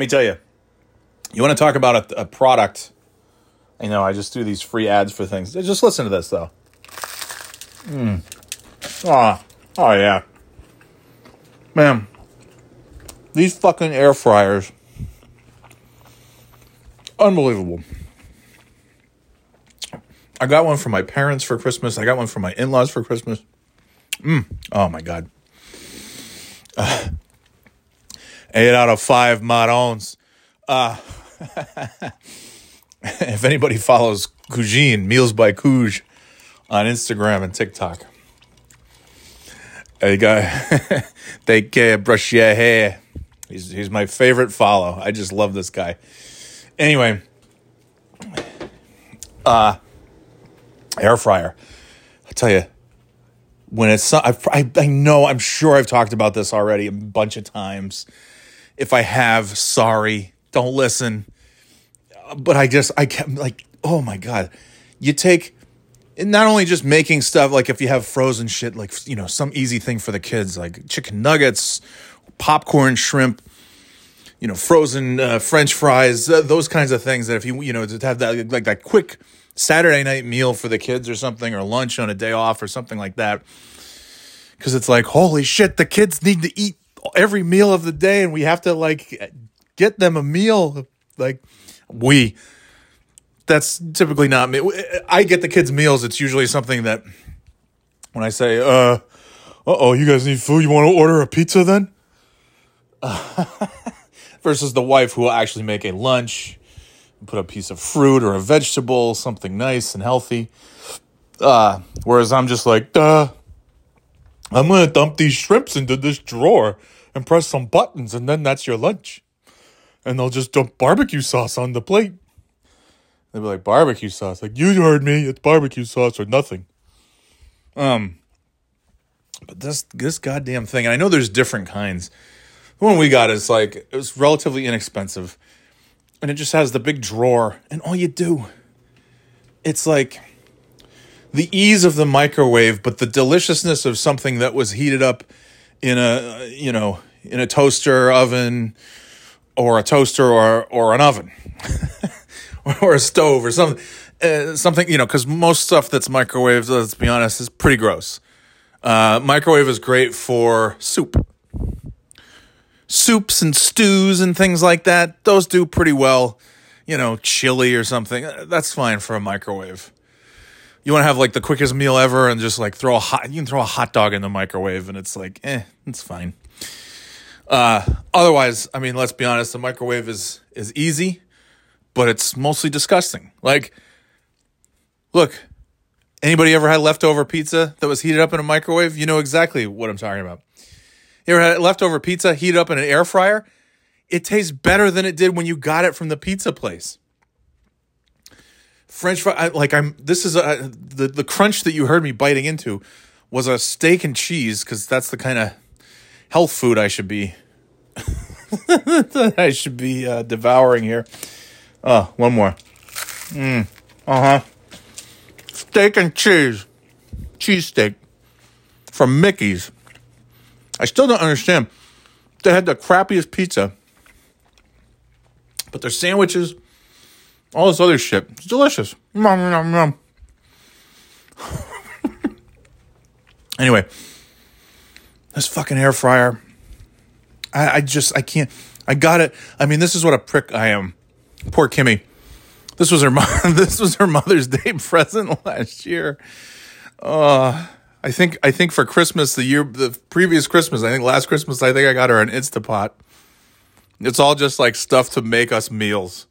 me tell you, you want to talk about a, a product. You know I just do these free ads for things. Just listen to this though. Mm. Oh, oh yeah. Man, these fucking air fryers. Unbelievable. I got one for my parents for Christmas. I got one for my in laws for Christmas. Mm. Oh my God. Uh, eight out of five Marons. Uh, if anybody follows Cugine, Meals by Cug on Instagram and TikTok, I got take care, brush your hair. He's he's my favorite follow. I just love this guy. Anyway, uh, air fryer. I tell you, when it's I I know I'm sure I've talked about this already a bunch of times. If I have, sorry, don't listen. But I just I kept like, oh my god, you take not only just making stuff like if you have frozen shit like you know some easy thing for the kids like chicken nuggets popcorn shrimp you know frozen uh, french fries uh, those kinds of things that if you you know to have that like that quick saturday night meal for the kids or something or lunch on a day off or something like that because it's like holy shit the kids need to eat every meal of the day and we have to like get them a meal like we that's typically not me. I get the kids' meals. It's usually something that when I say, uh, oh, you guys need food. You want to order a pizza then? versus the wife who will actually make a lunch, put a piece of fruit or a vegetable, something nice and healthy. Uh, whereas I'm just like, duh, I'm going to dump these shrimps into this drawer and press some buttons, and then that's your lunch. And they'll just dump barbecue sauce on the plate. They'll be like barbecue sauce. Like you heard me, it's barbecue sauce or nothing. Um, but this this goddamn thing, and I know there's different kinds. The one we got is like it was relatively inexpensive, and it just has the big drawer, and all you do, it's like the ease of the microwave, but the deliciousness of something that was heated up in a you know in a toaster oven or a toaster or or an oven. or a stove or something, uh, something you know, because most stuff that's microwaved, let's be honest, is pretty gross. Uh, microwave is great for soup, soups and stews and things like that. Those do pretty well. You know, chili or something. Uh, that's fine for a microwave. You want to have like the quickest meal ever and just like throw a hot. You can throw a hot dog in the microwave and it's like, eh, it's fine. Uh, otherwise, I mean, let's be honest. The microwave is is easy but it's mostly disgusting. Like, look, anybody ever had leftover pizza that was heated up in a microwave? You know exactly what I'm talking about. You ever had leftover pizza heated up in an air fryer? It tastes better than it did when you got it from the pizza place. French fry, like I'm. This is a the the crunch that you heard me biting into was a steak and cheese because that's the kind of health food I should be. I should be uh, devouring here. Oh, one more. Mm. Uh huh. Steak and cheese. Cheese steak. From Mickey's. I still don't understand. They had the crappiest pizza. But their sandwiches, all this other shit, it's delicious. Nom, nom, nom. anyway, this fucking air fryer. I, I just, I can't. I got it. I mean, this is what a prick I am. Poor Kimmy. This was her mom. This was her Mother's Day present last year. Uh, I think I think for Christmas the year the previous Christmas I think last Christmas I think I got her an Instapot. It's all just like stuff to make us meals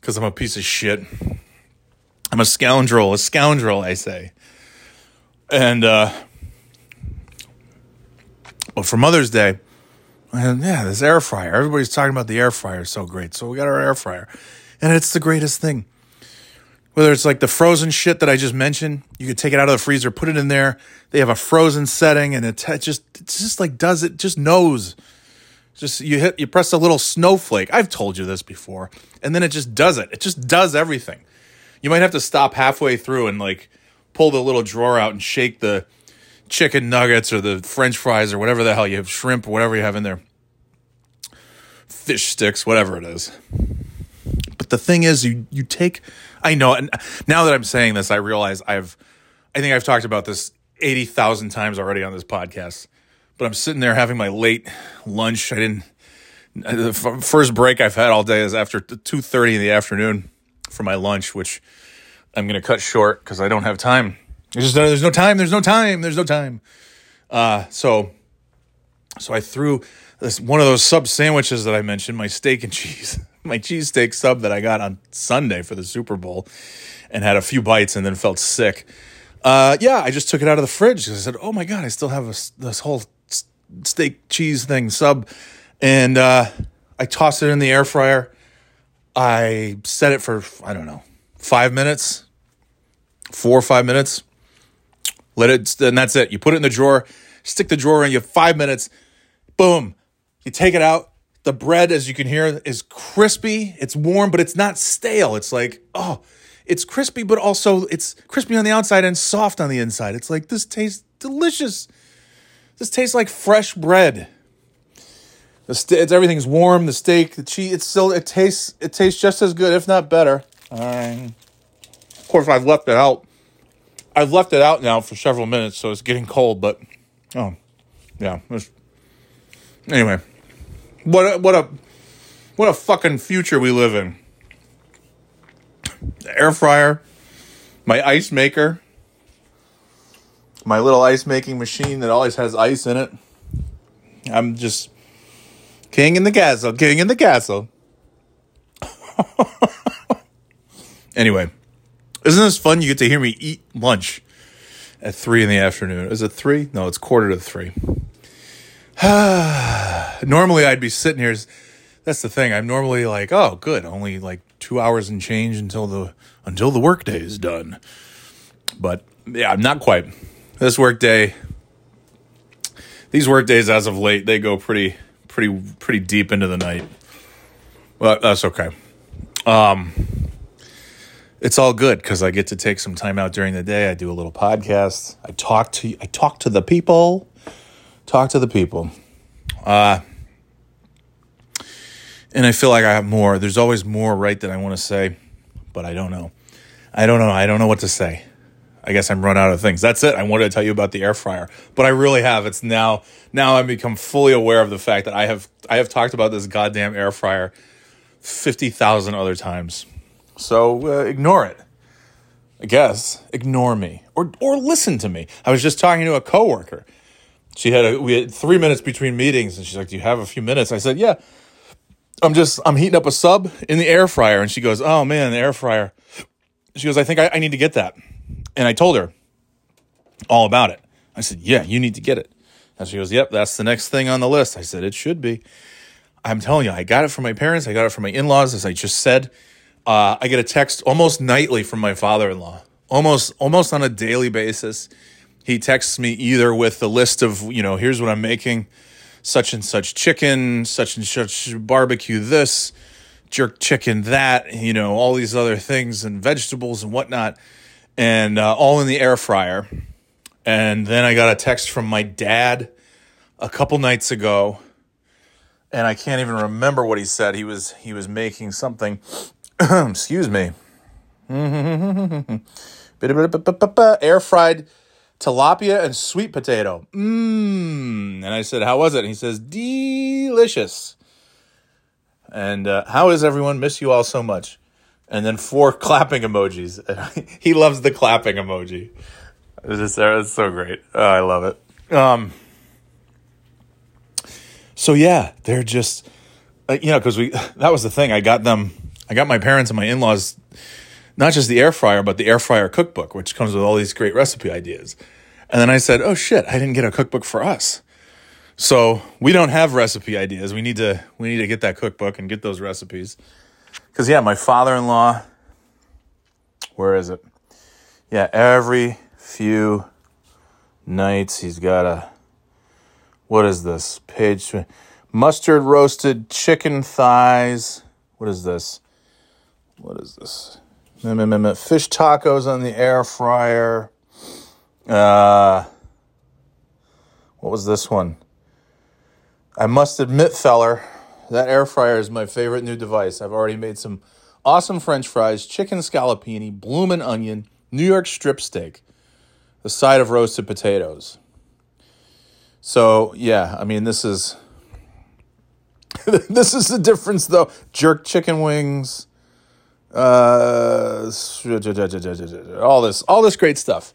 because I'm a piece of shit. I'm a scoundrel, a scoundrel, I say. And uh, but for Mother's Day, and yeah, this air fryer. Everybody's talking about the air fryer. is So great. So we got our air fryer. And it's the greatest thing. Whether it's like the frozen shit that I just mentioned, you could take it out of the freezer, put it in there. They have a frozen setting and it just it just like does it just knows. Just you hit you press a little snowflake. I've told you this before. And then it just does it. It just does everything. You might have to stop halfway through and like pull the little drawer out and shake the chicken nuggets or the french fries or whatever the hell you have, shrimp or whatever you have in there fish sticks, whatever it is. But the thing is, you you take. I know, and now that I'm saying this, I realize I've. I think I've talked about this eighty thousand times already on this podcast. But I'm sitting there having my late lunch. I didn't. The first break I've had all day is after two thirty in the afternoon for my lunch, which I'm going to cut short because I don't have time. There's just no, there's no time. There's no time. There's no time. Uh, so, so I threw this one of those sub sandwiches that I mentioned, my steak and cheese, my cheesesteak sub that I got on Sunday for the Super Bowl, and had a few bites and then felt sick. Uh, yeah, I just took it out of the fridge because I said, "Oh my god, I still have a, this whole steak cheese thing sub," and uh, I tossed it in the air fryer. I set it for I don't know five minutes, four or five minutes. Let it, and that's it. You put it in the drawer, stick the drawer in. You have five minutes. Boom. You take it out. The bread, as you can hear, is crispy. It's warm, but it's not stale. It's like, oh, it's crispy, but also it's crispy on the outside and soft on the inside. It's like this tastes delicious. This tastes like fresh bread. The st- it's, everything's warm. The steak, the cheese, it's still it tastes it tastes just as good, if not better. Um, of course, I've left it out. I've left it out now for several minutes, so it's getting cold. But oh, yeah. Anyway, what a, what a what a fucking future we live in. The air fryer, my ice maker, my little ice making machine that always has ice in it. I'm just king in the castle, king in the castle. anyway, isn't this fun? You get to hear me eat lunch at three in the afternoon. Is it three? No, it's quarter to three. normally I'd be sitting here. That's the thing. I'm normally like, oh, good, only like two hours and change until the until the workday is done. But yeah, not quite. This workday, these workdays as of late, they go pretty, pretty, pretty deep into the night. But that's okay. Um, it's all good because I get to take some time out during the day. I do a little podcast. I talk to I talk to the people talk to the people. Uh, and I feel like I have more. There's always more right that I want to say, but I don't know. I don't know. I don't know what to say. I guess I'm run out of things. That's it. I wanted to tell you about the air fryer, but I really have. It's now now I've become fully aware of the fact that I have I have talked about this goddamn air fryer fifty thousand other times. So uh, ignore it. I guess ignore me or or listen to me. I was just talking to a coworker she had a we had three minutes between meetings and she's like do you have a few minutes i said yeah i'm just i'm heating up a sub in the air fryer. And she goes oh man the air fryer. She goes i think I, I need to get that. And i told her all about it. I said yeah you need to get it. And she goes yep that's the next thing on the list. I said it should be. I'm telling you i got it from my parents. I got it from my in-laws as i just said. Uh, i get a text almost nightly from my father-in-law. Almost almost on a daily basis he texts me either with the list of, you know, here's what I'm making such and such chicken, such and such barbecue, this jerk chicken, that, you know, all these other things and vegetables and whatnot, and uh, all in the air fryer. And then I got a text from my dad a couple nights ago, and I can't even remember what he said. He was he was making something. excuse me. air fried tilapia and sweet potato. Mmm. And I said, How was it? And he says, Delicious. And uh, how is everyone? Miss you all so much. And then four clapping emojis. he loves the clapping emoji. It's just it's so great. Oh, I love it. Um. So yeah, they're just, uh, you know, because we that was the thing. I got them. I got my parents and my in laws not just the air fryer, but the air fryer cookbook, which comes with all these great recipe ideas. And then I said, oh shit, I didn't get a cookbook for us. So we don't have recipe ideas. We need to we need to get that cookbook and get those recipes. Cause yeah, my father-in-law, where is it? Yeah, every few nights he's got a what is this page mustard roasted chicken thighs what is this what is this Fish tacos on the air fryer. Uh, what was this one? I must admit, feller, That air fryer is my favorite new device. I've already made some awesome French fries, chicken scallopini, bloomin' onion, New York strip steak, a side of roasted potatoes. So yeah, I mean this is this is the difference though. Jerk chicken wings, uh, all this, all this great stuff.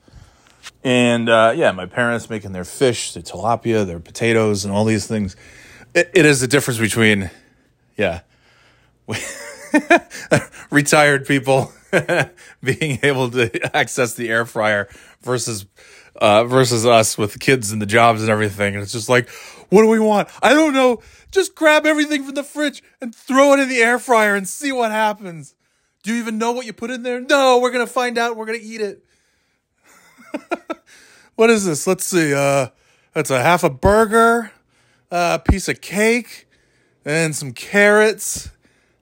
And uh, yeah, my parents making their fish, their tilapia, their potatoes, and all these things. it, it is the difference between, yeah, retired people being able to access the air fryer versus uh, versus us with the kids and the jobs and everything. And it's just like, what do we want? I don't know. Just grab everything from the fridge and throw it in the air fryer and see what happens. Do you even know what you put in there? No, we're gonna find out. We're gonna eat it. what is this? Let's see. Uh, that's a half a burger, a piece of cake, and some carrots,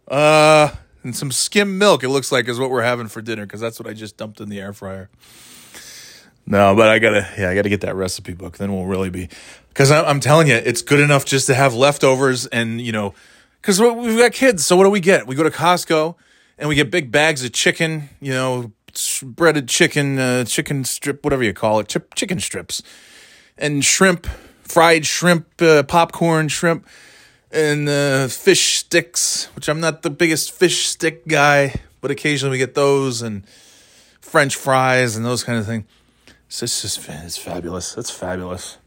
uh, and some skim milk. It looks like is what we're having for dinner because that's what I just dumped in the air fryer. No, but I gotta, yeah, I gotta get that recipe book. Then we'll really be, because I'm telling you, it's good enough just to have leftovers and you know, because we've got kids. So what do we get? We go to Costco and we get big bags of chicken, you know, breaded chicken, uh, chicken strip, whatever you call it, chicken strips, and shrimp, fried shrimp, uh, popcorn shrimp, and uh, fish sticks. Which I'm not the biggest fish stick guy, but occasionally we get those and French fries and those kind of things. So it's just it's fabulous. It's fabulous.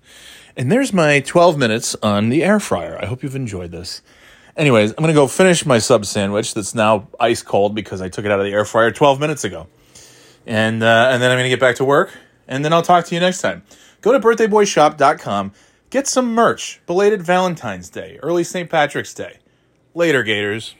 And there's my 12 minutes on the air fryer. I hope you've enjoyed this. Anyways, I'm gonna go finish my sub sandwich that's now ice cold because I took it out of the air fryer 12 minutes ago, and uh, and then I'm gonna get back to work, and then I'll talk to you next time. Go to birthdayboyshop.com, get some merch. Belated Valentine's Day, early St. Patrick's Day. Later, Gators.